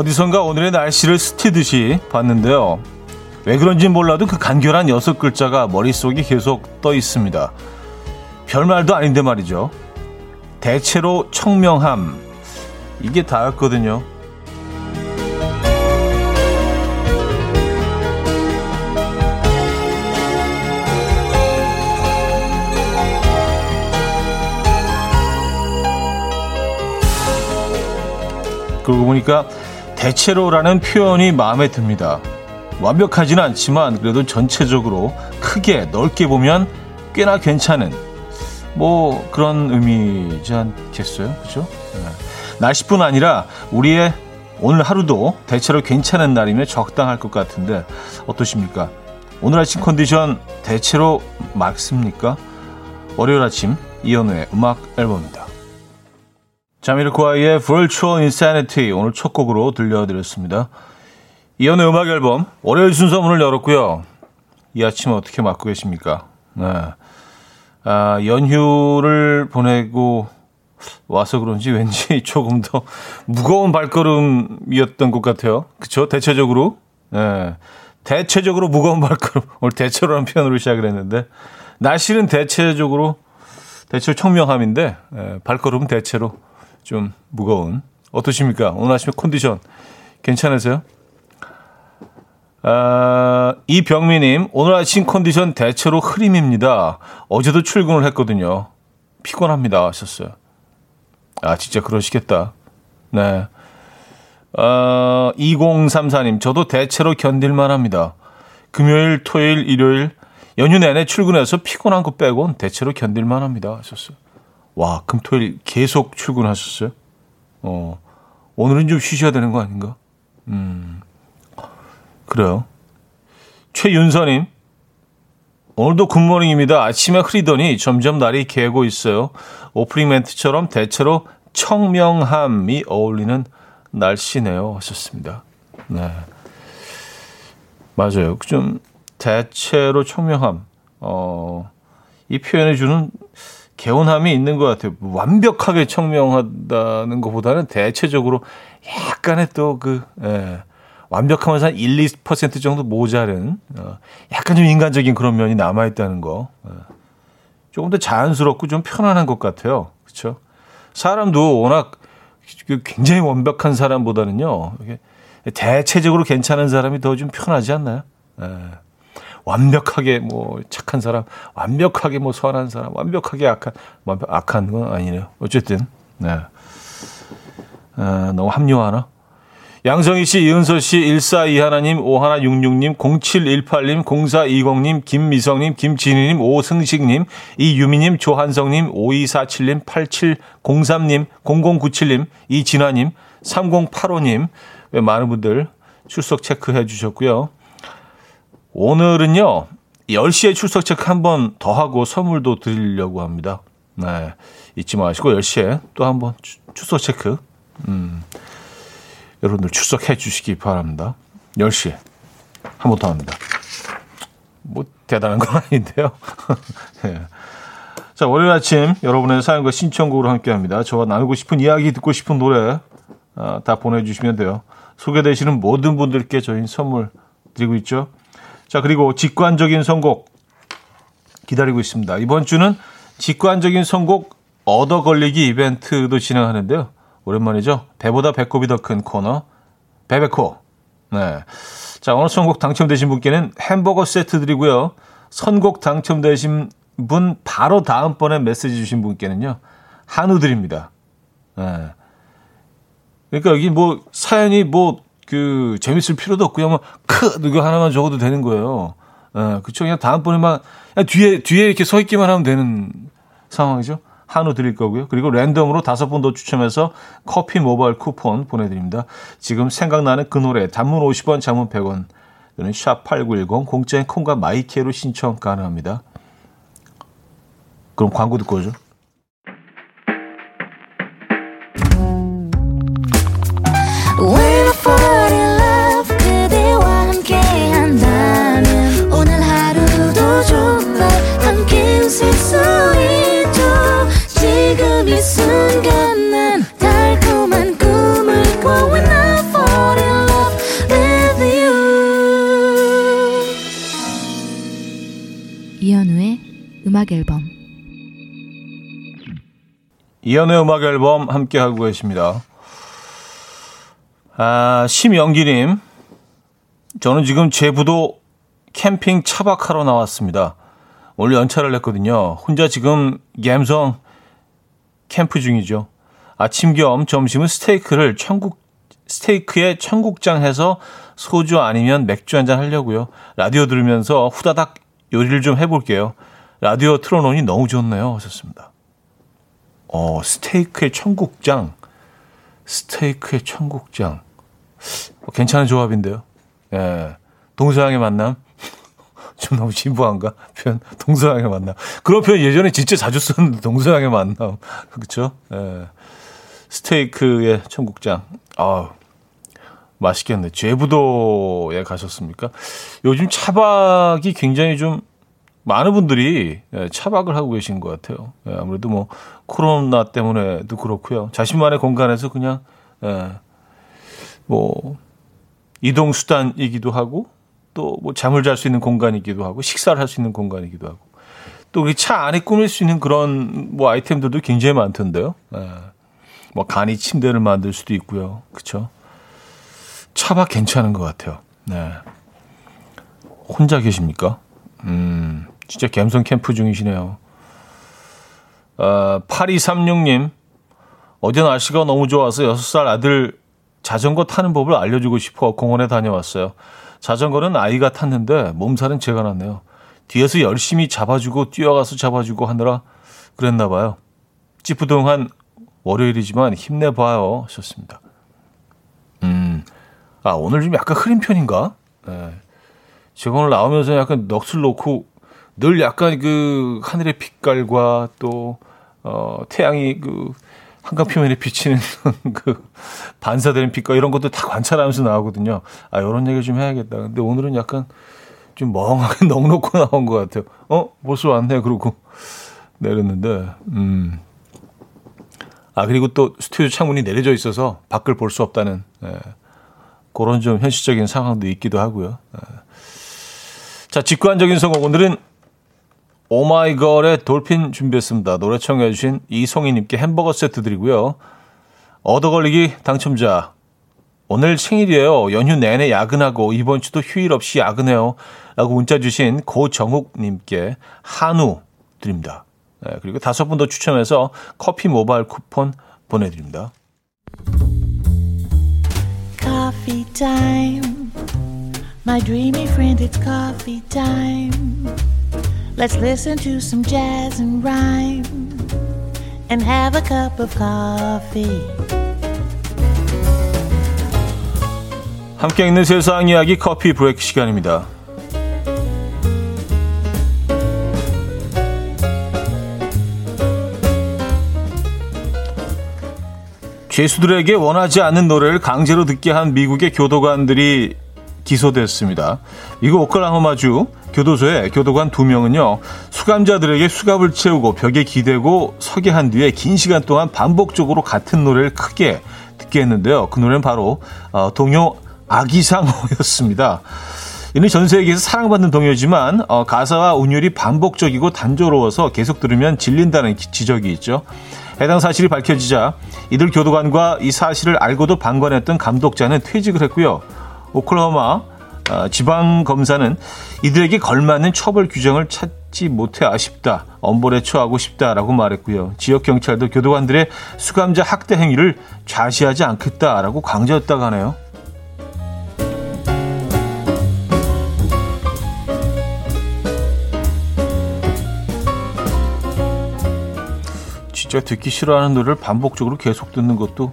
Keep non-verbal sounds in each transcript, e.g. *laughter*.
어디선가 오늘의 날씨를 스치듯이 봤는데요. 왜 그런지 몰라도 그 간결한 여섯 글자가 머릿속에 계속 떠 있습니다. 별말도 아닌데 말이죠. 대체로 청명함. 이게 다였거든요. 그러고 보니까 대체로라는 표현이 마음에 듭니다. 완벽하지는 않지만 그래도 전체적으로 크게 넓게 보면 꽤나 괜찮은 뭐 그런 의미지 않겠어요? 그죠? 네. 날씨뿐 아니라 우리의 오늘 하루도 대체로 괜찮은 날이면 적당할 것 같은데 어떠십니까? 오늘 아침 컨디션 대체로 맑습니까? 월요일 아침 이연우의 음악 앨범입니다. 자미르코아의 Virtual Insanity 오늘 첫 곡으로 들려드렸습니다. 이연의 음악 앨범 월요일 순서 문을 열었고요. 이 아침 어떻게 맞고 계십니까? 네. 아, 연휴를 보내고 와서 그런지 왠지 *laughs* 조금 더 무거운 발걸음이었던 것 같아요. 그쵸? 대체적으로. 네. 대체적으로 무거운 발걸음. *laughs* 오늘 대체로라는 표현으로 시작을 했는데, 날씨는 대체적으로, 대체로 청명함인데, 네, 발걸음은 대체로 좀 무거운. 어떠십니까? 오늘 아침에 컨디션 괜찮으세요? 아, 이병미님, 오늘 아침 컨디션 대체로 흐림입니다. 어제도 출근을 했거든요. 피곤합니다. 하셨어요. 아, 진짜 그러시겠다. 네. 아, 2034님, 저도 대체로 견딜만 합니다. 금요일, 토요일, 일요일, 연휴 내내 출근해서 피곤한 거 빼곤 대체로 견딜만 합니다. 하셨어요. 와, 금, 토, 일 계속 출근하셨어요? 어, 오늘은 좀 쉬셔야 되는 거 아닌가? 음, 그래요. 최윤서님, 오늘도 good morning입니다. 아침에 흐리더니 점점 날이 개고 있어요. 오프닝 멘트처럼 대체로 청명함이 어울리는 날씨네요. 하셨습니다. 네. 맞아요. 좀 대체로 청명함. 어, 이 표현해주는 개운함이 있는 것 같아요. 완벽하게 청명하다는 것보다는 대체적으로 약간의 또 그, 예, 완벽하면서 한 1, 2% 정도 모자른, 어, 약간 좀 인간적인 그런 면이 남아 있다는 거. 어, 조금 더 자연스럽고 좀 편안한 것 같아요. 그쵸? 사람도 워낙 그 굉장히 완벽한 사람보다는요, 대체적으로 괜찮은 사람이 더 좀 편하지 않나요? 예. 완벽하게 뭐 착한 사람, 완벽하게 뭐 선한 사람, 완벽하게 악한, 완벽, 악한 건 아니네요. 어쨌든, 네. 어, 너무 합리화하나? 양성희 씨, 이은서 씨, 1421님, 5166님, 0718님, 0420님, 김미성님, 김진희님, 오승식님, 이유미님, 조한성님, 5247님, 8703님, 0097님, 이진아님, 3085님, 많은 분들 출석 체크해 주셨고요. 오늘은요, 10시에 출석 체크 한 번 더 하고 선물도 드리려고 합니다. 네. 잊지 마시고 10시에 또 한 번 출석 체크. 음, 여러분들 출석해 주시기 바랍니다. 10시에 한 번 더 합니다. 뭐, 대단한 건 아닌데요. *laughs* 네. 자, 월요일 아침 여러분의 사연과 신청곡으로 함께 합니다. 저와 나누고 싶은 이야기, 듣고 싶은 노래 아, 다 보내주시면 돼요. 소개되시는 모든 분들께 저희 선물 드리고 있죠. 자, 그리고 직관적인 선곡 기다리고 있습니다. 이번 주는 직관적인 선곡 얻어 걸리기 이벤트도 진행하는데요. 오랜만이죠. 배보다 배꼽이 더 큰 코너 배배코. 네. 자, 오늘 선곡 당첨되신 분께는 햄버거 세트 드리고요. 선곡 당첨되신 분 바로 다음번에 메시지 주신 분께는요. 한우 드립니다. 네. 그러니까 여기 뭐 사연이 뭐 그 재밌을 필요도 없고요. 뭐 크 이거 하나만 적어도 되는 거예요. 예, 그쵸. 그냥 다음번에만 그냥 뒤에 뒤에 이렇게 서 있기만 하면 되는 상황이죠. 한우 드릴 거고요. 그리고 랜덤으로 다섯 분 더 추첨해서 커피 모바일 쿠폰 보내드립니다. 지금 생각나는 그 노래 단문 50원, 장문 100원 또는 샵8910 공짜인 콩과 마이케로 신청 가능합니다. 그럼 광고 듣고 오죠. 이연의 음악 앨범 함께 하고 계십니다. 아, 심영기님, 저는 지금 제부도 캠핑 차박하러 나왔습니다. 오늘 연차를 냈거든요. 혼자 지금 갬성 캠프 중이죠. 아침 겸 점심은 스테이크를 천국 스테이크에 청국장 해서 소주 아니면 맥주 한 잔 하려고요. 라디오 들으면서 후다닥 요리를 좀 해볼게요. 라디오 틀어놓으니 너무 좋네요. 하셨습니다. 어, 스테이크에 청국장. 스테이크에 청국장. 어, 괜찮은 조합인데요. 예. 동서양의 만남. *laughs* 좀 너무 진부한가? 표현, 동서양의 만남. 그런 표현 예전에 진짜 자주 썼는데, 동서양의 만남. *laughs* 그쵸? 예. 스테이크에 청국장. 아우, 맛있겠네. 제부도에 가셨습니까? 요즘 차박이 굉장히 좀 많은 분들이 예, 차박을 하고 계신 것 같아요. 예, 아무래도 뭐 코로나 때문에도 그렇고요. 자신만의 공간에서 그냥 예, 뭐 이동 수단이기도 하고 또 뭐 잠을 잘 수 있는 공간이기도 하고 식사를 할 수 있는 공간이기도 하고 또 우리 차 안에 꾸밀 수 있는 그런 뭐 아이템들도 굉장히 많던데요. 뭐 간이 침대를 만들 수도 있고요. 그렇죠? 차박 괜찮은 것 같아요. 네. 혼자 계십니까? 음, 진짜 갬성 캠프 중이시네요. 어, 8236님, 어제 날씨가 너무 좋아서 6살 아들 자전거 타는 법을 알려주고 싶어 공원에 다녀왔어요. 자전거는 아이가 탔는데 몸살은 제가 났네요. 뒤에서 열심히 잡아주고 뛰어가서 잡아주고 하느라 그랬나 봐요. 찌뿌둥한 월요일이지만 힘내봐요. 하셨습니다. 음, 아, 오늘 좀 약간 흐린 편인가? 네. 제가 오늘 나오면서 약간 넋을 놓고 늘 약간 그 하늘의 빛깔과 또, 어, 태양이 그 한강 표면에 비치는 *laughs* 그 반사되는 빛과 이런 것도 다 관찰하면서 나오거든요. 아, 요런 얘기 좀 해야겠다. 근데 오늘은 약간 좀 멍하게 *laughs* 넉놓고 나온 것 같아요. 어? 벌써 왔네. 그러고 내렸는데, 음. 아, 그리고 또 스튜디오 창문이 내려져 있어서 밖을 볼 수 없다는, 예. 그런 좀 현실적인 상황도 있기도 하고요. 예. 자, 직관적인 선곡. 오늘은 오마이걸의 돌핀 준비했습니다. 노래 청해 주신 이송희님께 햄버거 세트 드리고요. 얻어걸리기 당첨자. 오늘 생일이에요. 연휴 내내 야근하고 이번 주도 휴일 없이 야근해요. 라고 문자 주신 고정욱님께 한우 드립니다. 네, 그리고 다섯 분 더 추첨해서 커피 모바일 쿠폰 보내드립니다. Coffee time. My dreamy friend, it's coffee time. Let's listen to some jazz and rhyme and have a cup of coffee. 함께 있는 세상 이야기 커피 브레이크 시간입니다. 죄수들에게 원하지 않는 노래를 강제로 듣게 한 미국의 교도관들이 기소됐습니다. 미국 오클라호마주 교도소의 교도관 두 명은요, 수감자들에게 수갑을 채우고 벽에 기대고 서게 한 뒤에 긴 시간 동안 반복적으로 같은 노래를 크게 듣게 했는데요. 그 노래는 바로 어, 동요 아기상어였습니다. 이는 전 세계에서 사랑받는 동요지만 어, 가사와 운율이 반복적이고 단조로워서 계속 들으면 질린다는 지적이 있죠. 해당 사실이 밝혀지자 이들 교도관과 이 사실을 알고도 방관했던 감독자는 퇴직을 했고요. 오클라호마 어, 지방 검사는 이들에게 걸맞는 처벌 규정을 찾지 못해 아쉽다. 엄벌에 처하고 싶다라고 말했고요. 지역 경찰도 교도관들의 수감자 학대 행위를 좌시하지 않겠다라고 강조했다고 하네요. 진짜 듣기 싫어하는 노래를 반복적으로 계속 듣는 것도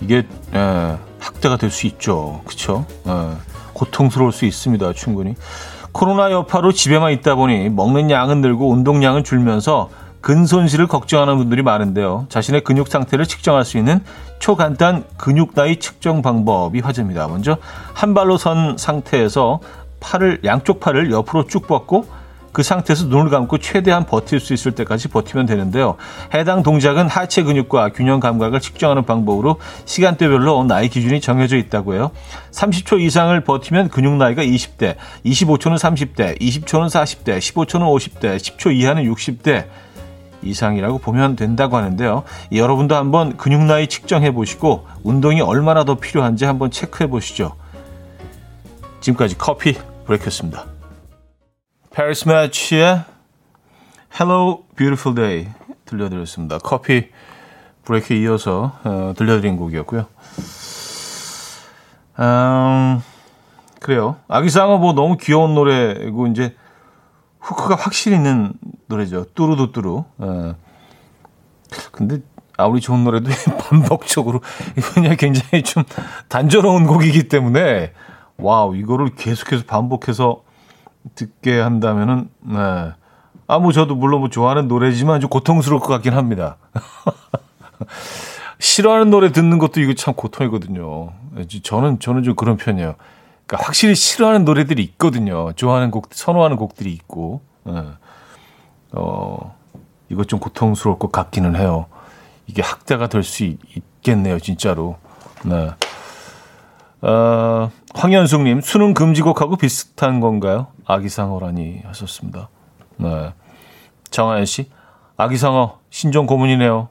이게 에, 학대가 될 수 있죠. 그렇죠? 고통스러울 수 있습니다. 충분히. 코로나 여파로 집에만 있다 보니 먹는 양은 늘고 운동량은 줄면서 근손실을 걱정하는 분들이 많은데요. 자신의 근육 상태를 측정할 수 있는 초간단 근육 나이 측정 방법이 화제입니다. 먼저 한 발로 선 상태에서 팔을 양쪽 팔을 옆으로 쭉 뻗고 그 상태에서 눈을 감고 최대한 버틸 수 있을 때까지 버티면 되는데요. 해당 동작은 하체 근육과 균형 감각을 측정하는 방법으로 시간대별로 나이 기준이 정해져 있다고 해요. 30초 이상을 버티면 근육 나이가 20대, 25초는 30대, 20초는 40대, 15초는 50대, 10초 이하는 60대 이상이라고 보면 된다고 하는데요. 여러분도 한번 근육 나이 측정해 보시고 운동이 얼마나 더 필요한지 한번 체크해 보시죠. 지금까지 커피 브레이크였습니다. 페리스 매치의 Hello Beautiful Day 들려드렸습니다. 커피 브레이크 이어서 어, 들려드린 곡이었고요. 음, 그래요. 아기상어 뭐 너무 귀여운 노래고 이제 hook가 확실히 있는 노래죠. 뚜루두뚜루. 어. 근데 아무리 좋은 노래도 *laughs* 반복적으로 이분이 굉장히 좀 단조로운 곡이기 때문에 wow 이거를 계속해서 반복해서 듣게 한다면은 네. 아뭐 저도 물론 뭐 좋아하는 노래지만 좀 고통스러울 것 같긴 합니다. *laughs* 싫어하는 노래 듣는 것도 이거 참 고통이거든요. 저는 저는 좀 그런 편이에요. 그러니까 확실히 싫어하는 노래들이 있거든요. 좋아하는 곡, 선호하는 곡들이 있고, 네. 어 이거 좀 고통스러울 것 같기는 해요. 이게 학대가 될 수 있겠네요, 진짜로. 네. 어, 황현숙님, 수능 금지곡하고 비슷한 건가요? 아기상어라니 하셨습니다. 네. 정하연 씨, 아기상어, 신종 고문이네요.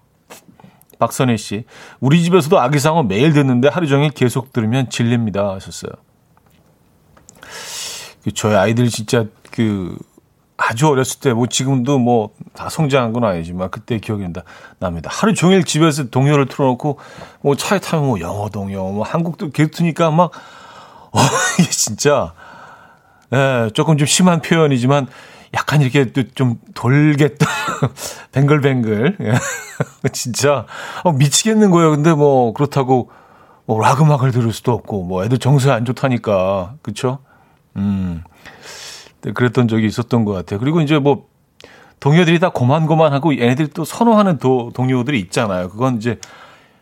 박선혜 씨, 우리 집에서도 아기상어 매일 듣는데 하루 종일 계속 들으면 질립니다. 하셨어요. 그 저희 아이들 진짜 그 아주 어렸을 때, 뭐 지금도 뭐 다 성장한 건 아니지만 그때 기억이 납니다. 하루 종일 집에서 동요를 틀어놓고 뭐 차에 타면 뭐 영어 동요, 뭐 한국도 계속 트니까 막, 어, *laughs* 이게 진짜, 예, 조금 좀 심한 표현이지만 약간 이렇게 좀 돌겠다. *laughs* 뱅글뱅글. 예. *laughs* 진짜, 어, 미치겠는 거예요. 근데 뭐 그렇다고 뭐 락 음악을 들을 수도 없고 뭐 애들 정서에 안 좋다니까. 그쵸? 음. 네, 그랬던 적이 있었던 것 같아요. 그리고 이제 뭐 동료들이 다 고만고만하고 얘네들이 또 선호하는 도, 동료들이 있잖아요. 그건 이제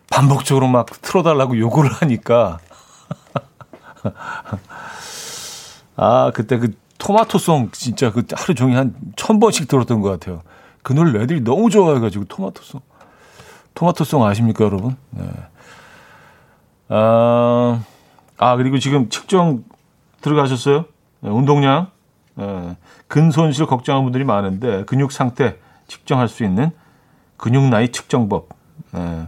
반복적으로 막 틀어달라고 요구를 하니까. *laughs* 아, 그때 그 토마토송 진짜 그 하루 종일 한 천 번씩 들었던 것 같아요. 그 노래 애들이 너무 좋아해가지고 토마토송. 토마토송 아십니까, 여러분? 네. 아, 아, 그리고 지금 측정 들어가셨어요? 네, 운동량? 예, 근손실 걱정하는 분들이 많은데 근육 상태 측정할 수 있는 근육 나이 측정법. 예.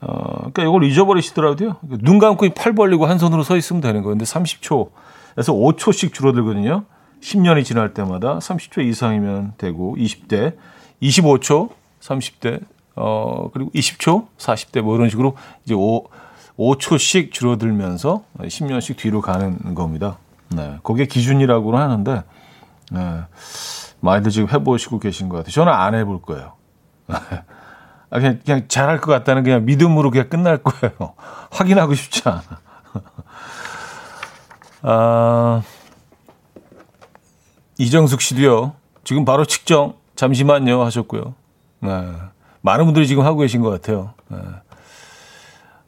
어, 그러니까 이걸 잊어버리시더라도요. 눈 감고 팔 벌리고 한 손으로 서 있으면 되는 거예요. 근데 30초에서 5초씩 줄어들거든요. 10년이 지날 때마다 30초 이상이면 되고 20대, 25초, 30대, 어, 그리고 20초, 40대 뭐 이런 식으로 이제 5, 5초씩 줄어들면서 10년씩 뒤로 가는 겁니다. 네, 그게 기준이라고는 하는데 네, 많이들 지금 해보시고 계신 것 같아요. 저는 안 해볼 거예요. *laughs* 아, 그냥, 그냥 잘할 것 같다는 그냥 믿음으로 그냥 끝날 거예요. *laughs* 확인하고 싶지 않아. *laughs* 아, 이정숙 씨도요. 지금 바로 측정 잠시만요 하셨고요. 네. 많은 분들이 지금 하고 계신 것 같아요. 네.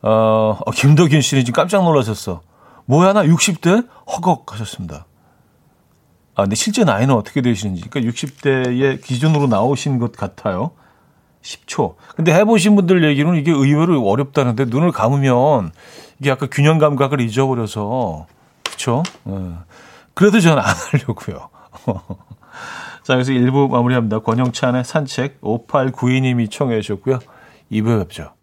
어, 어, 김덕균 씨는 지금 깜짝 놀라셨어. 뭐야, 나 60대? 허걱 하셨습니다. 아, 근데 실제 나이는 어떻게 되시는지. 그러니까 60대의 기준으로 나오신 것 같아요. 10초. 근데 해보신 분들 얘기로는 이게 의외로 어렵다는데 눈을 감으면 이게 약간 균형 감각을 잊어버려서. 네. 그래도 저는 안 하려고요. *laughs* 자, 그래서 1부 마무리합니다. 권영찬의 산책 5892님이 청해 주셨고요. 2부에 뵙죠.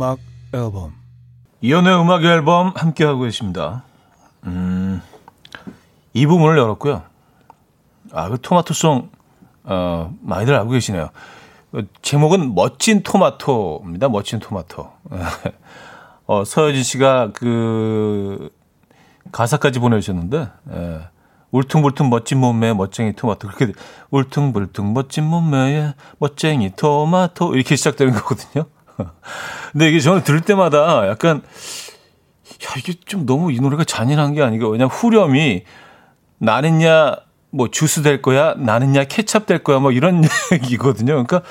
음악 앨범. 이현우의 음악 앨범 함께하고 계십니다. 음, 이 부분을 열었고요. 아, 그 토마토송, 어, 많이들 알고 계시네요. 그 제목은 멋진 토마토입니다. 멋진 토마토. *laughs* 어, 서여진 씨가 그, 가사까지 보내주셨는데, 예, 울퉁불퉁 멋진 몸매 멋쟁이 토마토 그렇게 울퉁불퉁 멋진 몸매에 멋쟁이 토마토 이렇게 시작되는 거거든요. *laughs* 근데 이게 저는 들을 때마다 약간 야 이게 좀 너무 이 노래가 잔인한 게 아니고 왜냐 후렴이 나는야 뭐 주스 될 거야 나는야 케찹 될 거야 뭐 이런 *laughs* 얘기거든요. 그러니까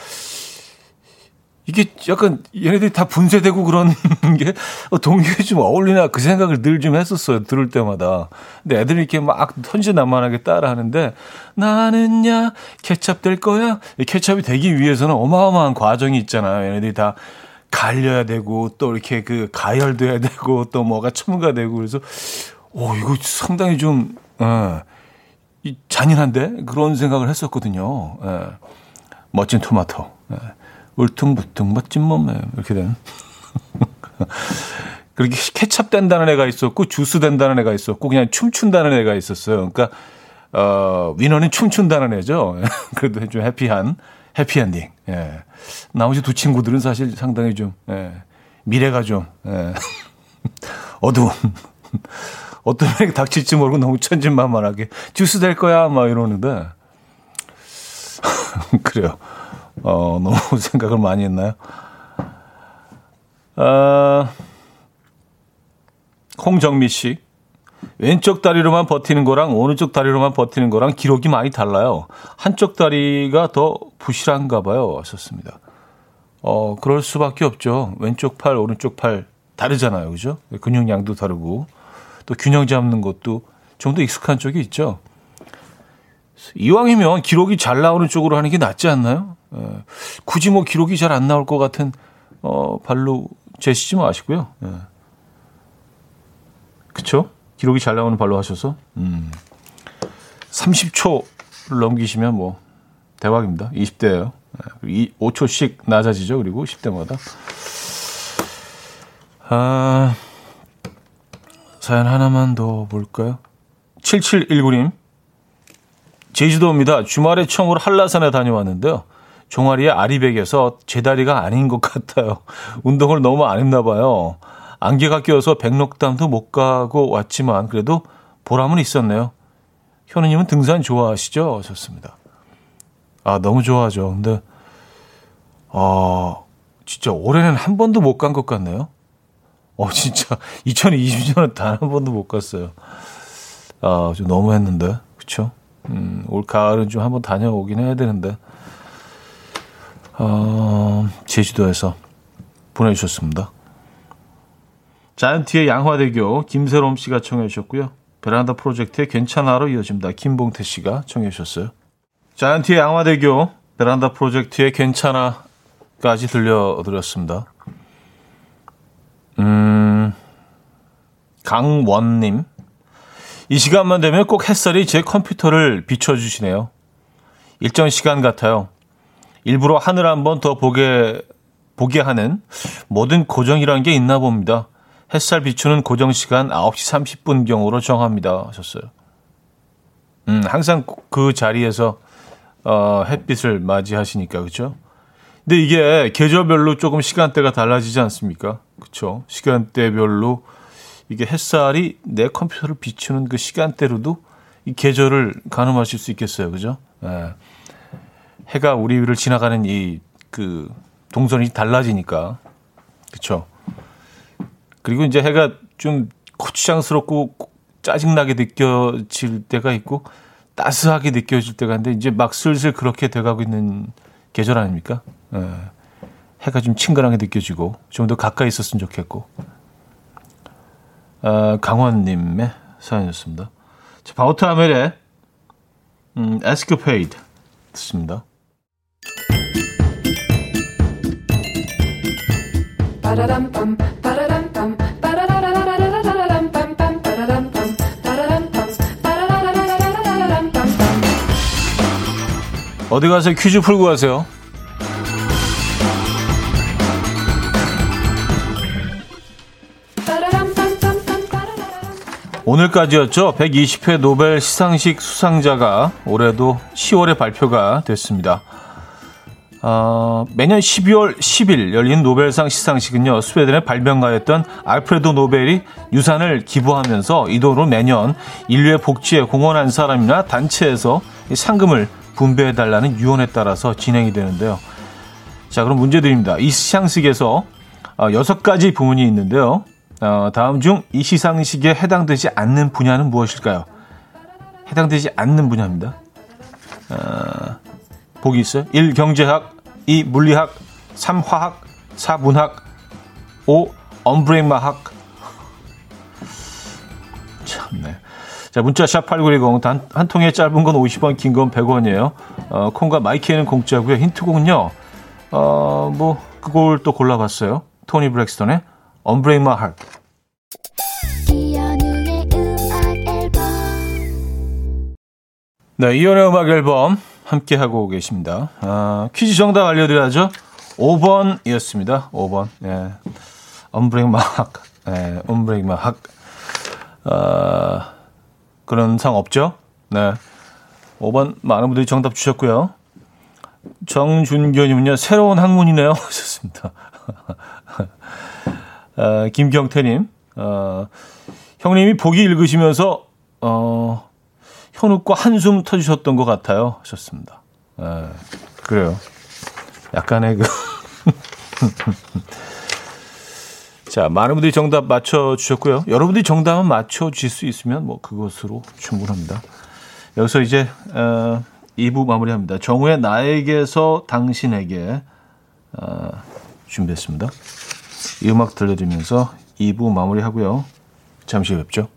이게 약간 얘네들이 다 분쇄되고 그런 *laughs* 게 동료에 좀 어울리나 그 생각을 늘 좀 했었어요. 들을 때마다. 근데 애들이 이렇게 막 천진난만하게 따라 하는데 나는야 케찹 될 거야. 케찹이 되기 위해서는 어마어마한 과정이 있잖아요. 얘네들이 다 갈려야 되고 또 이렇게 그 가열돼야 되고 또 뭐가 첨가되고 그래서 오 이거 상당히 좀 어, 이 잔인한데 그런 생각을 했었거든요. 예. 멋진 토마토. 예. 울퉁불퉁 멋진 몸에 이렇게 된. *laughs* 그렇게 케찹 된다는 애가 있었고 주스 된다는 애가 있었고 그냥 춤춘다는 애가 있었어요. 그러니까 어, 위너는 춤춘다는 애죠. *laughs* 그래도 좀 해피한 해피엔딩. 예. 나머지 두 친구들은 사실 상당히 좀 예. 미래가 좀 예. *laughs* 어두운 어떤 애가 닥칠지 모르고 너무 천진만만하게 주스 될 거야 막 이러는데 그래요. 어, *laughs* 너무 생각을 많이 했나요? 아, 홍정미 씨. 왼쪽 다리로만 버티는 거랑 오른쪽 다리로만 버티는 거랑 기록이 많이 달라요. 한쪽 다리가 더 부실한가 봐요. 하셨습니다. 어, 그럴 수밖에 없죠. 왼쪽 팔, 오른쪽 팔 다르잖아요. 그죠? 근육량도 다르고. 또 균형 잡는 것도 좀 더 익숙한 쪽이 있죠. 이왕이면 기록이 잘 나오는 쪽으로 하는 게 낫지 않나요? 예, 굳이 뭐 기록이 잘 안 나올 것 같은 어, 발로 재시지 마시고요. 예. 그쵸? 기록이 잘 나오는 발로 하셔서 음. 30초를 넘기시면 뭐 대박입니다. 20대예요. 예, 5초씩 낮아지죠. 그리고 10대마다. 아, 사연 하나만 더 볼까요? 7719님. 제주도입니다. 주말에 처음으로 한라산에 다녀왔는데요. 종아리에 아리백에서 제 다리가 아닌 것 같아요. 운동을 너무 안 했나 봐요. 안개가 껴서 백록담도 못 가고 왔지만 그래도 보람은 있었네요. 현우님은 등산 좋아하시죠? 좋습니다. 아 너무 좋아하죠. 근데 아 진짜 올해는 한 번도 못 간 것 같네요. 어 진짜 *laughs* 2020년은 단 한 번도 못 갔어요. 아좀 너무 했는데 그쵸? 음, 올 가을은 좀 한번 다녀오긴 해야 되는데 어, 제주도에서 보내주셨습니다. 자이언티의 양화대교 김세롬 씨가 청해 주셨고요. 베란다 프로젝트의 괜찮아로 이어집니다. 김봉태 씨가 청해 주셨어요. 자이언티의 양화대교 베란다 프로젝트의 괜찮아까지 들려드렸습니다. 음, 강원님. 이 시간만 되면 꼭 햇살이 제 컴퓨터를 비춰주시네요. 일정 시간 같아요. 일부러 하늘 한번 더 보게 보게 하는 모든 고정이라는 게 있나 봅니다. 햇살 비추는 고정 시간 9시 30분 경으로 정합니다. 하셨어요. 음, 항상 그 자리에서 어, 햇빛을 맞이하시니까 그렇죠? 근데 이게 계절별로 조금 시간대가 달라지지 않습니까? 그렇죠? 시간대별로 이게 햇살이 내 컴퓨터를 비추는 그 시간대로도 이 계절을 가늠하실 수 있겠어요. 그죠? 예. 해가 우리 위를 지나가는 이 그 동선이 달라지니까 그렇죠. 그리고 이제 해가 좀 고추장스럽고 짜증나게 느껴질 때가 있고 따스하게 느껴질 때가 있는데 이제 막 슬슬 그렇게 돼가고 있는 계절 아닙니까? 예. 해가 좀 친근하게 느껴지고 좀 더 가까이 있었으면 좋겠고 아, 강원님의 사연이었습니다. 자, 바우타멜의 음, 에스크페이드 듣습니다. 어디 가세요? 퀴즈 풀고 가세요. 오늘까지였죠. 120회 노벨 시상식 수상자가 올해도 10월에 발표가 됐습니다. 어, 매년 12월 10일 열린 노벨상 시상식은요, 스웨덴의 발명가였던 알프레도 노벨이 유산을 기부하면서 이 돈으로 매년 인류의 복지에 공헌한 사람이나 단체에서 상금을 분배해달라는 유언에 따라서 진행이 되는데요. 자, 그럼 문제 드립니다. 이 시상식에서 어, 여섯 가지 부문이 있는데요. 어, 다음 중 이 시상식에 해당되지 않는 분야는 무엇일까요? 해당되지 않는 분야입니다. 어, 보기 있어요. 1. 경제학 2. 물리학 3. 화학 4. 문학 5. 엄브레마학 참네. 자, 문자 샵 8910 단, 한 통에 짧은 건 50원, 긴 건 100원이에요. 어, 콩과 마이키에는 공짜고요. 힌트곡은요. 어, 뭐 그걸 또 골라봤어요. 토니 브렉스턴의 Unbreak My Heart. 네, 이연의 음악 앨범 함께 하고 계십니다. 아, 퀴즈 정답 알려드려야죠. 5번이었습니다. 5번. 예. My Heart. 예, My Heart. 아, 그런 상 없죠? 네. 5번 많은 분들이 정답 주셨고요. 정준교님은요, 새로운 학문이네요. *laughs* 하셨습니다. 어, 김경태님, 어, 형님이 보기 읽으시면서, 어, 현욱과 한숨 터주셨던 것 같아요. 하셨습니다. 에, 그래요. 약간의 그. *laughs* 자, 많은 분들이 정답 맞춰주셨고요. 여러분들이 정답은 맞춰주실 수 있으면 뭐 그것으로 충분합니다. 여기서 이제, 어, 2부 마무리합니다. 정우의 나에게서 당신에게 어, 준비했습니다. 이 음악 들려드리면서 2부 마무리하고요. 잠시 뵙죠.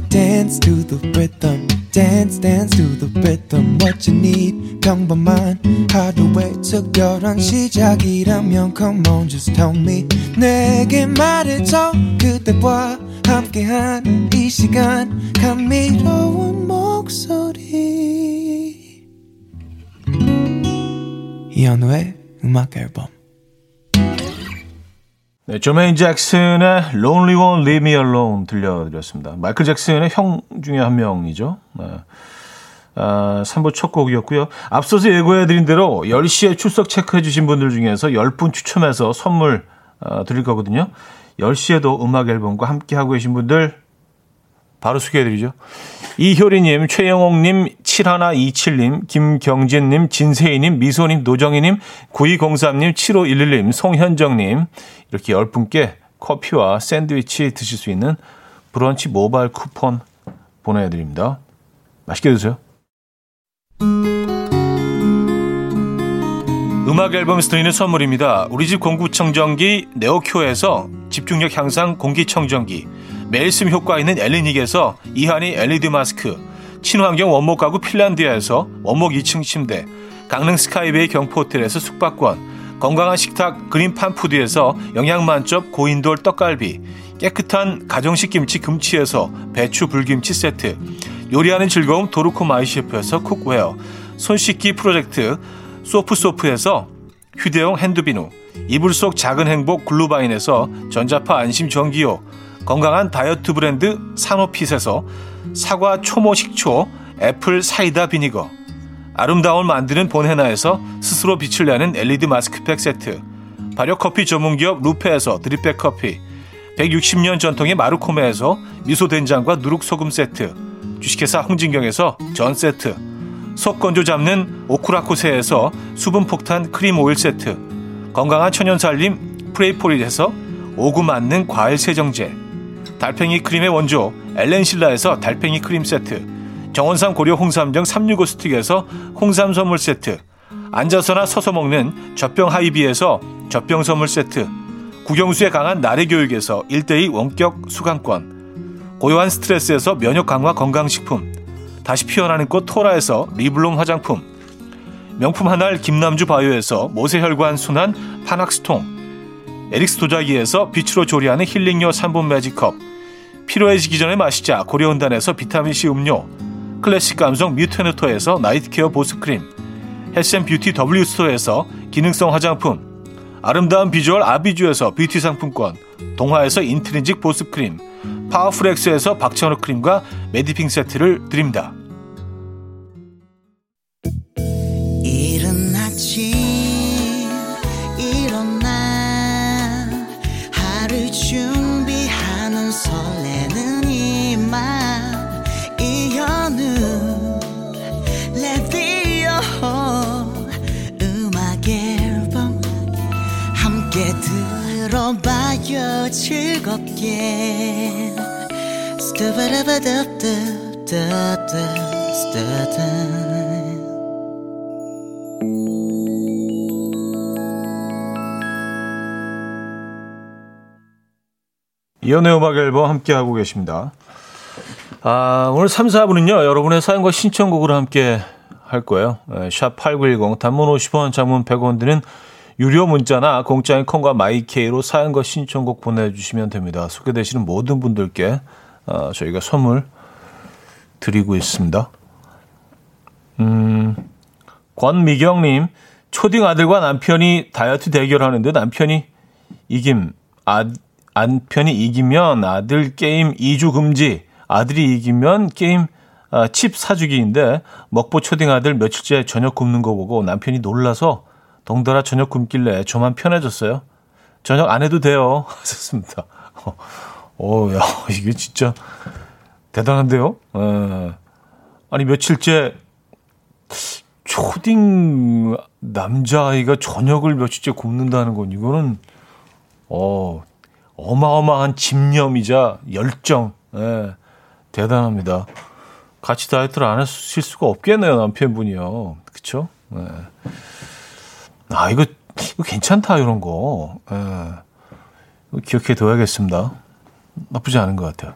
Dance to the rhythm. dance dance to the rhythm what you need 평범한 하루의 특별한 시작이라면 come on just tell me 내게 말해줘 그대와 함께한 이 시간 감미로운 목소리 이현우의 음악 앨범 네, 조메인 잭슨의 Lonely One Leave Me Alone 들려드렸습니다. 마이클 잭슨의 형 중에 한 명이죠. 네. 아, 3부 첫 곡이었고요. 앞서서 예고해드린 대로 10시에 출석 체크해주신 분들 중에서 10분 추첨해서 선물 어, 드릴 거거든요. 10시에도 음악 앨범과 함께하고 계신 분들 바로 소개해드리죠. 이효리님, 최영옥님, 7127님, 김경진님, 진세희님, 미소님, 노정희님, 9203님, 7511님, 송현정님 이렇게 10분께 커피와 샌드위치 드실 수 있는 브런치 모바일 쿠폰 보내드립니다. 맛있게 드세요. 음악 앨범에서 드리는 선물입니다. 우리 집 공구청정기 네오큐에서 집중력 향상 공기청정기 매일 쓴 효과 있는 엘리닉에서 이하니 LED 마스크, 친환경 원목 가구 핀란드에서 원목 2층 침대, 강릉 스카이베이 경포호텔에서 숙박권, 건강한 식탁 그린팜푸드에서 영양만점 고인돌 떡갈비, 깨끗한 가정식 김치 금치에서 배추 불김치 세트, 요리하는 즐거움 도르코 마이셰프에서 cookware, 손 씻기 프로젝트 소프소프에서 휴대용 hand비누, 이불 속 작은 행복 글루바인에서 전자파 안심 전기요, 건강한 다이어트 브랜드 산오핏에서 사과 초모 식초 apple cider vinegar. 아름다움을 만드는 본헤나에서 스스로 빛을 내는 LED 마스크팩 세트. 발효 커피 전문기업 루페에서 drip bag 커피. 160년 전통의 마루코메에서 미소 된장과 누룩 소금 세트. 주식회사 홍진경에서 전 세트. 속 건조 잡는 오크라코세에서 수분 폭탄 크림 오일 세트. 건강한 천연 살림 프레이폴리에서 오구 맞는 과일 세정제 달팽이 크림의 원조 엘렌실라에서 달팽이 크림 세트 정원삼 고려 홍삼정 365 스틱에서 홍삼 선물 세트 앉아서나 서서 먹는 젖병 하이비에서 젖병 선물 세트 국영수에 강한 나래 교육에서 1대2 원격 수강권 고요한 스트레스에서 면역 강화 건강식품 다시 피어나는 꽃 토라에서 리블롬 화장품 명품 한알 김남주 바이오에서 모세혈관 순환 파낙스통 에릭스 도자기에서 빛으로 조리하는 힐링요 3분 magic컵 피로해지기 전에 마시자 고려온단에서 비타민C 음료 클래식 감성 뮤테너토에서 night care 보습크림 헬샘뷰티 W스토어에서 기능성 화장품 아름다운 비주얼 아비주에서 뷰티 상품권 동화에서 인트리직 보습크림 파워풀렉스에서 박찬호 크림과 매디핑 세트를 드립니다. 이른 아침 이연의 음악 앨범 함께하고 계십니다. 아, 오늘 3, 4분은요, 여러분의 사연과 신청곡으로 함께 할 거예요. 샵8910 단문 50원, 장문 100원 드는 유료 문자나 공짜인 콩과 마이케이로 사연과 신청곡 보내주시면 됩니다. 소개되시는 모든 분들께 어, 저희가 선물 드리고 있습니다. 음, 권미경님, 초딩 아들과 남편이 다이어트 대결하는데 남편이 이김, 아, 남편이 이기면 아들 게임 2주 금지, 아들이 이기면 게임 아, 칩 사주기인데 먹보 초딩 아들 며칠째 저녁 굶는 거 보고 남편이 놀라서 덩달아 저녁 굶길래 저만 편해졌어요. 저녁 안 해도 돼요. *laughs* 하셨습니다. 어, 야, *laughs* 이게 진짜 대단한데요? 에. 예. 아니, 며칠째 초딩 남자아이가 저녁을 며칠째 굶는다는 건 이거는, 어, 어마어마한 집념이자 열정, 예, 대단합니다. 같이 다이어트를 안 하실 수가 없겠네요, 남편분이요. 그쵸? 예. 아, 이거, 이거 괜찮다, 이런 거. 예. 기억해 둬야겠습니다. 나쁘지 않은 것 같아요.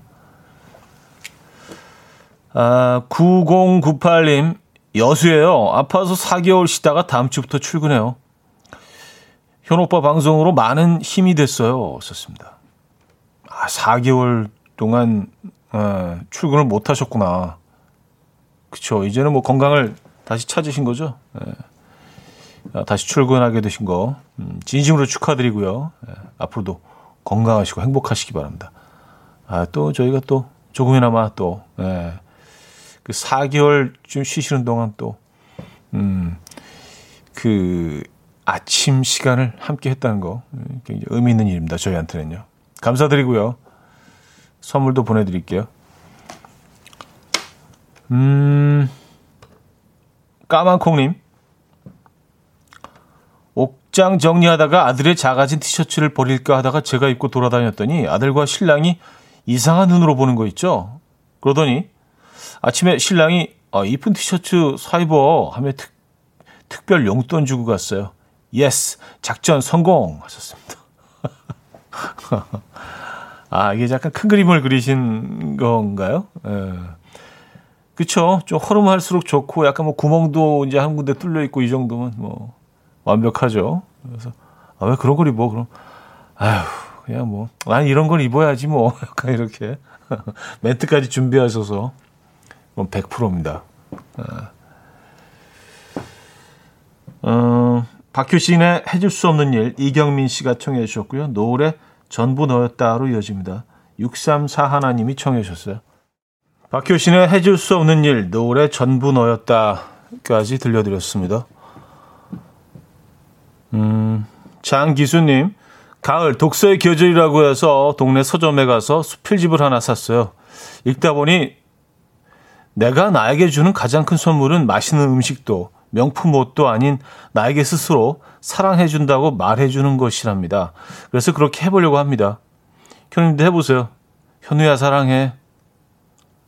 아, 9098님, 여수예요. 아파서 4개월 쉬다가 다음 주부터 출근해요. 현 오빠 방송으로 많은 힘이 됐어요. 썼습니다. 아, 4개월 동안 에, 출근을 못 하셨구나. 그쵸. 이제는 뭐 건강을 다시 찾으신 거죠. 에. 아, 다시 출근하게 되신 거 음, 진심으로 축하드리고요. 예, 앞으로도 건강하시고 행복하시기 바랍니다. 아, 또 저희가 또 조금이나마 또, 예, 그 4개월 좀 쉬시는 동안 또, 음, 그 아침 시간을 함께 했다는 거 음, 굉장히 의미 있는 일입니다. 저희한테는요. 감사드리고요. 선물도 보내드릴게요. 음, 까만콩님. 옷장 정리하다가 아들의 작아진 티셔츠를 버릴까 하다가 제가 입고 돌아다녔더니 아들과 신랑이 이상한 눈으로 보는 거 있죠. 그러더니 아침에 신랑이 아, 이쁜 티셔츠 사 입어 하며 특, 특별 용돈 주고 갔어요. yes 작전 성공 하셨습니다. *laughs* 아 이게 약간 큰 그림을 그리신 건가요? 예. 그쵸. 좀 허름할수록 좋고 약간 뭐 구멍도 이제 한 군데 뚫려 있고 이 정도면 뭐 완벽하죠. 그래서 아, 왜 그런 걸 입어? 그럼 아휴 그냥 뭐 난 이런 걸 입어야지 뭐 *laughs* 약간 이렇게 *laughs* 멘트까지 준비하셔서 뭐 100%입니다. 어, 박효신의 해줄 수 없는 일 이경민 씨가 청해 주셨고요. 노래 전부 너였다로 이어집니다. 634 하나님이 청해 주셨어요. 박효신의 해줄 수 없는 일 노래 전부 너였다까지 들려드렸습니다. 음, 장기수님, 가을 독서의 계절이라고 해서 동네 서점에 가서 수필집을 하나 샀어요. 읽다 보니 내가 나에게 주는 가장 큰 선물은 맛있는 음식도 명품 옷도 아닌 나에게 스스로 사랑해준다고 말해주는 것이랍니다. 그래서 그렇게 해보려고 합니다. 현우님도 해보세요. 현우야 사랑해.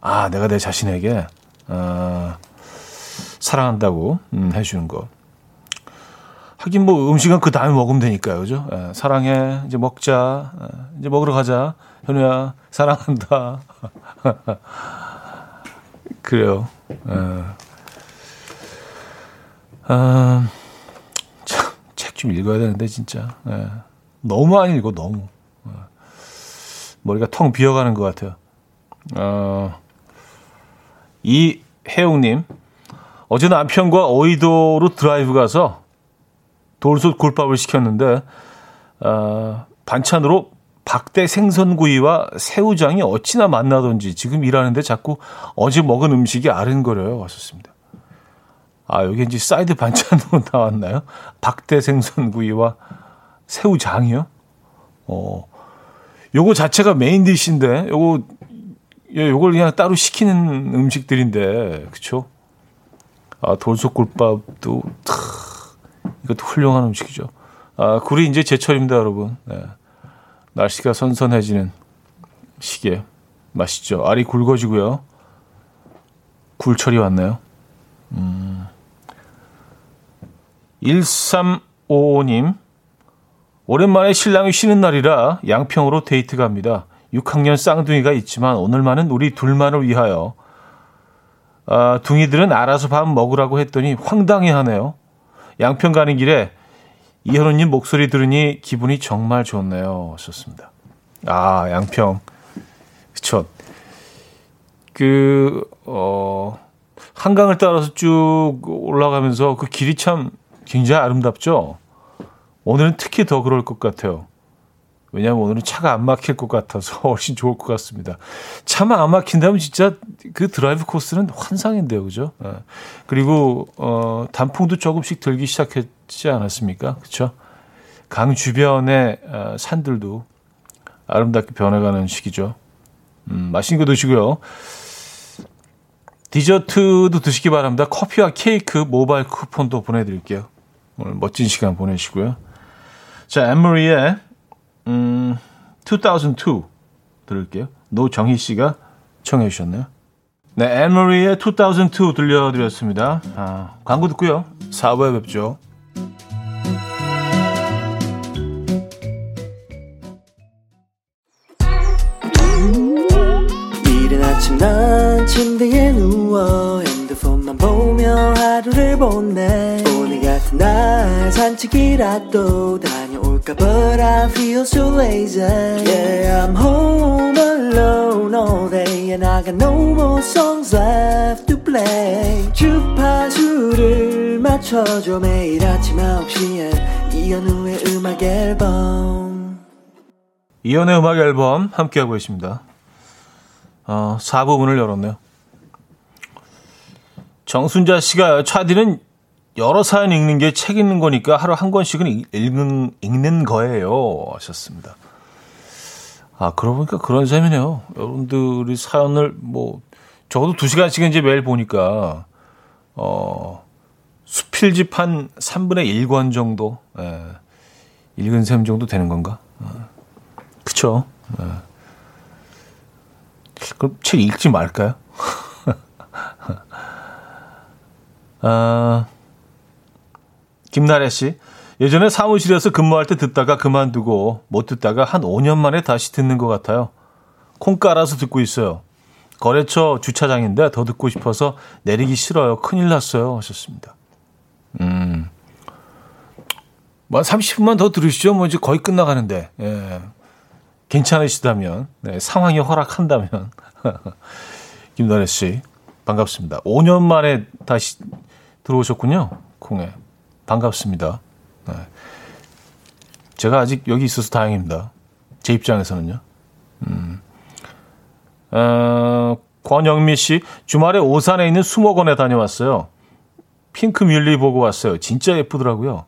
아, 내가 내 자신에게 아, 사랑한다고 음, 해주는 거. 하긴 뭐 음식은 그 다음에 먹으면 되니까요, 그죠? 예, 사랑해, 이제 먹자, 예, 이제 먹으러 가자, 현우야, 사랑한다. *laughs* 그래요. 예. 아, 책 좀 읽어야 되는데 진짜 예. 너무 안 읽어 너무 예. 머리가 텅 비어가는 것 같아요. 어, 이혜웅님 어제 남편과 어이도로 드라이브 가서 돌솥 굴밥을 시켰는데 어, 반찬으로 박대 생선구이와 새우장이 어찌나 맛나던지 지금 일하는데 자꾸 어제 먹은 음식이 아른거려요. 왔었습니다. 아, 여기 이제 사이드 반찬으로 *laughs* 나왔나요? 박대 생선구이와 새우장이요? 어, 요거 자체가 main dish인데, 요거, 예, 요걸 그냥 따로 시키는 음식들인데, 그쵸? 아, 돌솥 굴밥도, 탁, 이것도 훌륭한 음식이죠. 아, 굴이 이제 제철입니다, 여러분. 네. 날씨가 선선해지는 시기에 맛있죠. 알이 굵어지고요. 굴철이 왔네요. 음. 1355님. 오랜만에 신랑이 쉬는 날이라 양평으로 데이트 갑니다. 6학년 쌍둥이가 있지만 오늘만은 우리 둘만을 위하여 아, 둥이들은 알아서 밥 먹으라고 했더니 황당해 하네요. 양평 가는 길에 이현우님 목소리 들으니 기분이 정말 좋네요. 좋습니다. 아 양평 그쵸. 그 어, 한강을 따라서 쭉 올라가면서 그 길이 참 굉장히 아름답죠. 오늘은 특히 더 그럴 것 같아요. 왜냐하면 오늘은 차가 안 막힐 것 같아서 *laughs* 훨씬 좋을 것 같습니다. 차만 안 막힌다면 진짜 그 드라이브 코스는 환상인데요, 그죠? 네. 그리고 어, 단풍도 조금씩 들기 시작했지 않았습니까? 그렇죠? 강 주변의 어, 산들도 아름답게 변해가는 시기죠. 음, 맛있는 거 드시고요. 디저트도 드시기 바랍니다. 커피와 케이크 모바일 쿠폰도 보내드릴게요. 오늘 멋진 시간 보내시고요. 자, 엠머리의 음, 2002 들을게요. 노정희 씨가 청해 주셨네요. 네, 앤머리의 2002 들려드렸습니다. 아, 광고 듣고요. 4부에 뵙죠. 이른 아침 난 침대에 누워 핸드폰만 보며 하루를 보내 오늘 같은 날 산책이라도 다 볼까 But I feel so lazy Yeah I'm home alone all day And I got no more songs left to play 주파수를 맞춰줘 매일 아침 9시에 이현우의 음악 앨범 이현우의 음악 앨범 함께하고 있습니다 어, 4부분을 열었네요 정순자 씨가 차디는 여러 사연 읽는 게 책 읽는 거니까 하루 한 권씩은 읽는, 읽는 거예요. 하셨습니다. 아, 그러고 보니까 그런 셈이네요. 여러분들이 사연을 뭐, 적어도 두 시간씩은 이제 매일 보니까, 어, 수필집 한 3분의 1권 정도, 예, 읽은 셈 정도 되는 건가? 어, 그쵸. 예. 그럼 책 읽지 말까요? *laughs* 아, 김나래 씨. 예전에 사무실에서 근무할 때 듣다가 그만두고 못 듣다가 한 5년 만에 다시 듣는 것 같아요. 콩 깔아서 듣고 있어요. 거래처 주차장인데 더 듣고 싶어서 내리기 싫어요. 큰일 났어요. 하셨습니다. 음. 뭐 30분만 더 들으시죠. 뭐 이제 거의 끝나가는데. 예. 괜찮으시다면, 네, 상황이 허락한다면. *laughs* 김나래 씨, 반갑습니다. 5년 만에 다시 들어오셨군요. 콩에. 반갑습니다. 네. 제가 아직 여기 있어서 다행입니다. 제 입장에서는요. 음. 어, 권영미 씨, 주말에 오산에 있는 수목원에 다녀왔어요. 핑크 뮬리 보고 왔어요. 진짜 예쁘더라고요.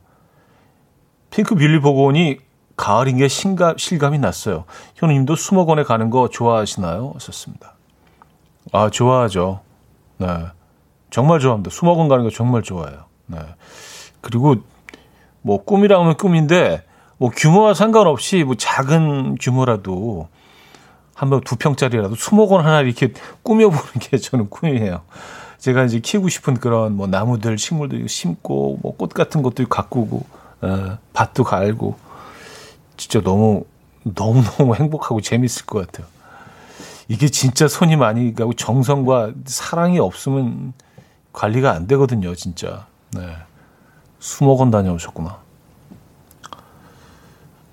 핑크 뮬리 보고 오니 가을인 게 신감, 실감이 났어요. 현우님도 수목원에 가는 거 좋아하시나요? 썼습니다. 아, 좋아하죠. 네. 정말 좋아합니다. 수목원 가는 거 정말 좋아해요. 네. 그리고 뭐 꿈이라면 꿈인데 뭐 규모와 상관없이 뭐 작은 규모라도 한번 두 평짜리라도 수목 원 하나 이렇게 꾸며보는 게 저는 꿈이에요. 제가 이제 키우고 싶은 그런 뭐 나무들, 식물들 심고 뭐 꽃 같은 것도 가꾸고 어, 밭도 갈고 진짜 너무 너무 너무 행복하고 재밌을 것 같아요. 이게 진짜 손이 많이 가고 정성과 사랑이 없으면 관리가 안 되거든요, 진짜. 네. 수목원 다녀오셨구나.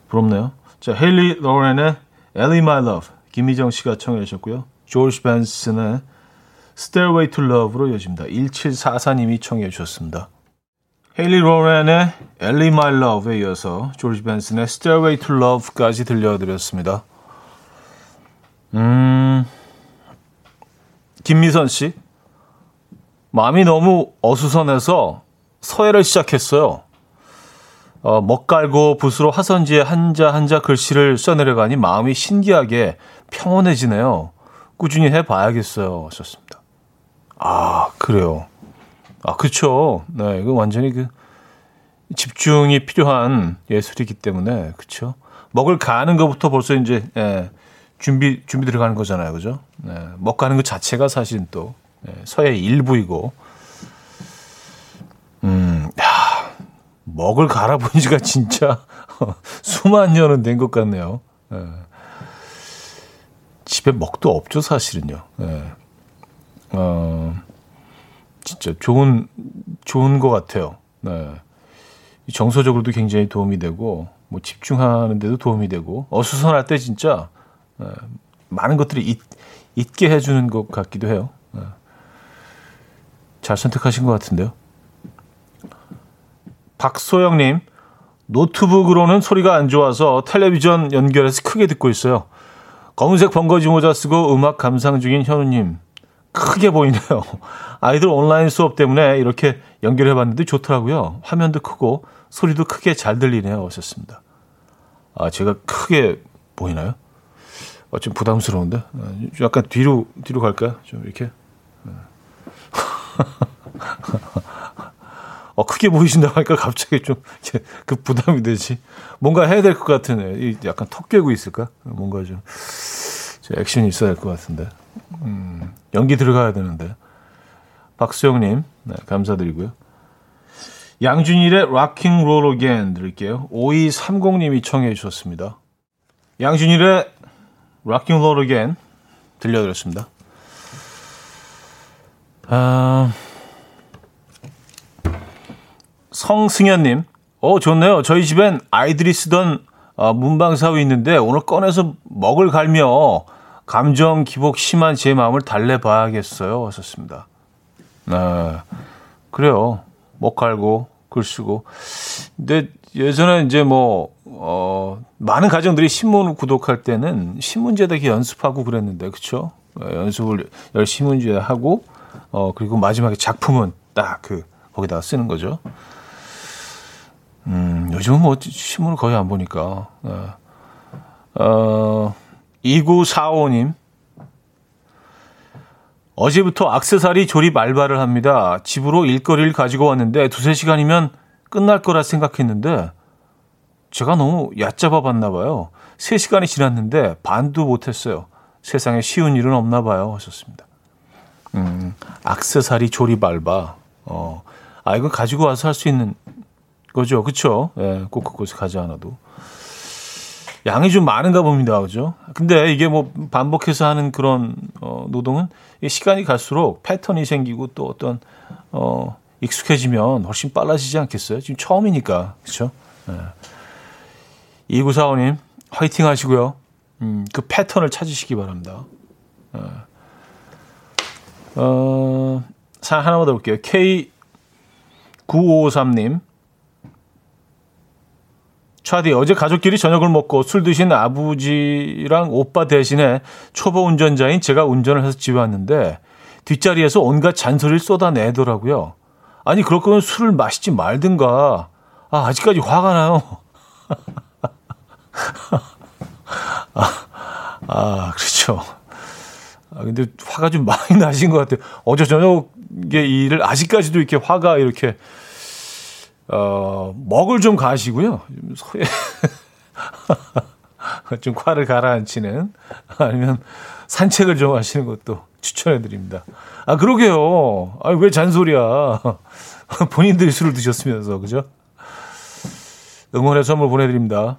부럽네요. 자, 헤일리 로렌의 Ellie My Love 김희정 씨가 청해 주셨고요. 조지 벤슨의 Stairway to Love로 이어집니다. 1744님이 청해 주셨습니다. 헤일리 로렌의 Ellie My Love에 이어서 조지 벤슨의 Stairway to Love까지 들려드렸습니다. 음, 김미선 씨. 마음이 너무 어수선해서 서예를 시작했어요. 어, 먹갈고 붓으로 화선지에 한자 한자 글씨를 써내려가니 마음이 신기하게 평온해지네요. 꾸준히 해봐야겠어요. 하셨습니다. 아, 그래요. 아, 그쵸. 네, 이거 완전히 그, 집중이 필요한 예술이기 때문에 그렇죠. 먹을 가는 것부터 벌써 이제 예, 준비 준비 들어가는 거잖아요, 그죠? 예, 먹 가는 것 자체가 사실은 또 예, 서의 일부이고, 음, 야, 먹을 갈아본 지가 진짜 *laughs* 수만 년은 된 것 같네요. 예. 집에 먹도 없죠, 사실은요. 예. 어, 진짜 좋은 좋은 것 같아요. 네. 정서적으로도 굉장히 도움이 되고 뭐 집중하는데도 도움이 되고 어수선할 때 진짜 네. 많은 것들이 잊, 잊게 해주는 것 같기도 해요. 네. 잘 선택하신 것 같은데요. 박소영님 노트북으로는 소리가 안 좋아서 텔레비전 연결해서 크게 듣고 있어요. 검은색 번거지 모자 쓰고 음악 감상 중인 현우님 크게 보이네요. *laughs* 아이들 온라인 수업 때문에 이렇게 연결해 봤는데 좋더라고요. 화면도 크고 소리도 크게 잘 들리네요. 오셨습니다. 아, 제가 크게 보이나요? 어, 좀 부담스러운데? 아, 약간 뒤로, 뒤로 갈까요? 좀 이렇게. *laughs* 어, 크게 보이신다고 하니까 갑자기 좀 그 부담이 되지. 뭔가 해야 될 것 같은, 약간 턱 깨고 있을까? 뭔가 좀, 좀 액션이 있어야 될 것 같은데. 음, 연기 들어가야 되는데. 박수영님, 네, 감사드리고요. 양준일의 Rocking 들을게요. 5230님이 청해 주셨습니다. 양준일의 Rocking 들려드렸습니다. 아, 성승현님, 어, 좋네요. 저희 집엔 아이들이 쓰던 어, 문방사위 있는데 오늘 꺼내서 먹을 갈며 감정 기복 심한 제 마음을 달래봐야겠어요. 하셨습니다. 네. 그래요. 목 갈고, 글 쓰고. 근데 예전에 이제 뭐, 어, 많은 가정들이 신문을 구독할 때는 신문지에다 연습하고 그랬는데, 그쵸? 네, 연습을 열심히 하고, 어, 그리고 마지막에 작품은 딱 그, 거기다가 쓰는 거죠. 음, 요즘은 뭐 신문을 거의 안 보니까. 네. 어, 2945님. 어제부터 악세사리 조립 알바를 합니다. 집으로 일거리를 가지고 왔는데 두세 시간이면 끝날 거라 생각했는데 제가 너무 얕잡아 봤나 봐요. 3시간이 지났는데 반도 못했어요. 세상에 쉬운 일은 없나 봐요. 하셨습니다. 음, 악세사리 조립 알바. 어, 아, 이건 가지고 와서 할 수 있는 거죠. 그쵸? 예, 꼭 그곳에 가지 않아도. 양이 좀 많은가 봅니다. 그죠? 근데 이게 뭐 반복해서 하는 그런 어, 노동은 시간이 갈수록 패턴이 생기고 또 어떤 어, 익숙해지면 훨씬 빨라지지 않겠어요? 지금 처음이니까. 그렇죠? 네. 2945님 화이팅 하시고요. 음, 그 패턴을 찾으시기 바랍니다. 네. 어, 사 하나만 더 볼게요. K9553님 차디 어제 가족끼리 저녁을 먹고 술 드신 아버지랑 오빠 대신에 초보 운전자인 제가 운전을 해서 집에 왔는데 뒷자리에서 온갖 잔소리를 쏟아내더라고요. 아니 그럴 거면 술을 마시지 말든가. 아 아직까지 화가 나요. *laughs* 아, 아 그렇죠. 아 근데 화가 좀 많이 나신 것 같아요. 어제 저녁에 일을 아직까지도 이렇게 화가 이렇게 어, 먹을 좀 가시고요. 소에 *laughs* 좀 과를 가라앉히는 아니면 산책을 좀 하시는 것도 추천해 드립니다. 아, 그러게요. 아, 왜 잔소리야. *laughs* 본인들이 술을 드셨으면서, 그죠? 응원의 선물 보내드립니다.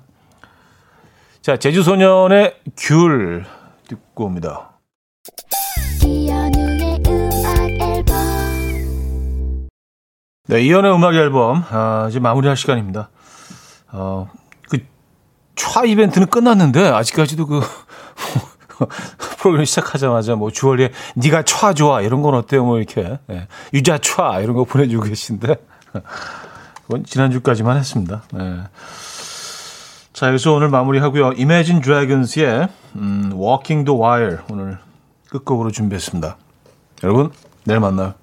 자, 제주소년의 귤 듣고 옵니다. 네, 이연의 음악 앨범 아, 이제 마무리할 시간입니다. 어, 그차 이벤트는 끝났는데 아직까지도 그 *laughs* 프로그램 시작하자마자 뭐 주얼리에 네가 차 좋아 이런 건 어때요? 뭐 이렇게 네, 유자 차 이런 거 보내주고 계신데 *laughs* 그건 지난주까지만 했습니다. 네. 자, 여기서 오늘 마무리하고요. Imagine Dragons의 음, Walking the Wire 오늘 끝곡으로 준비했습니다. 여러분, 내일 만나요.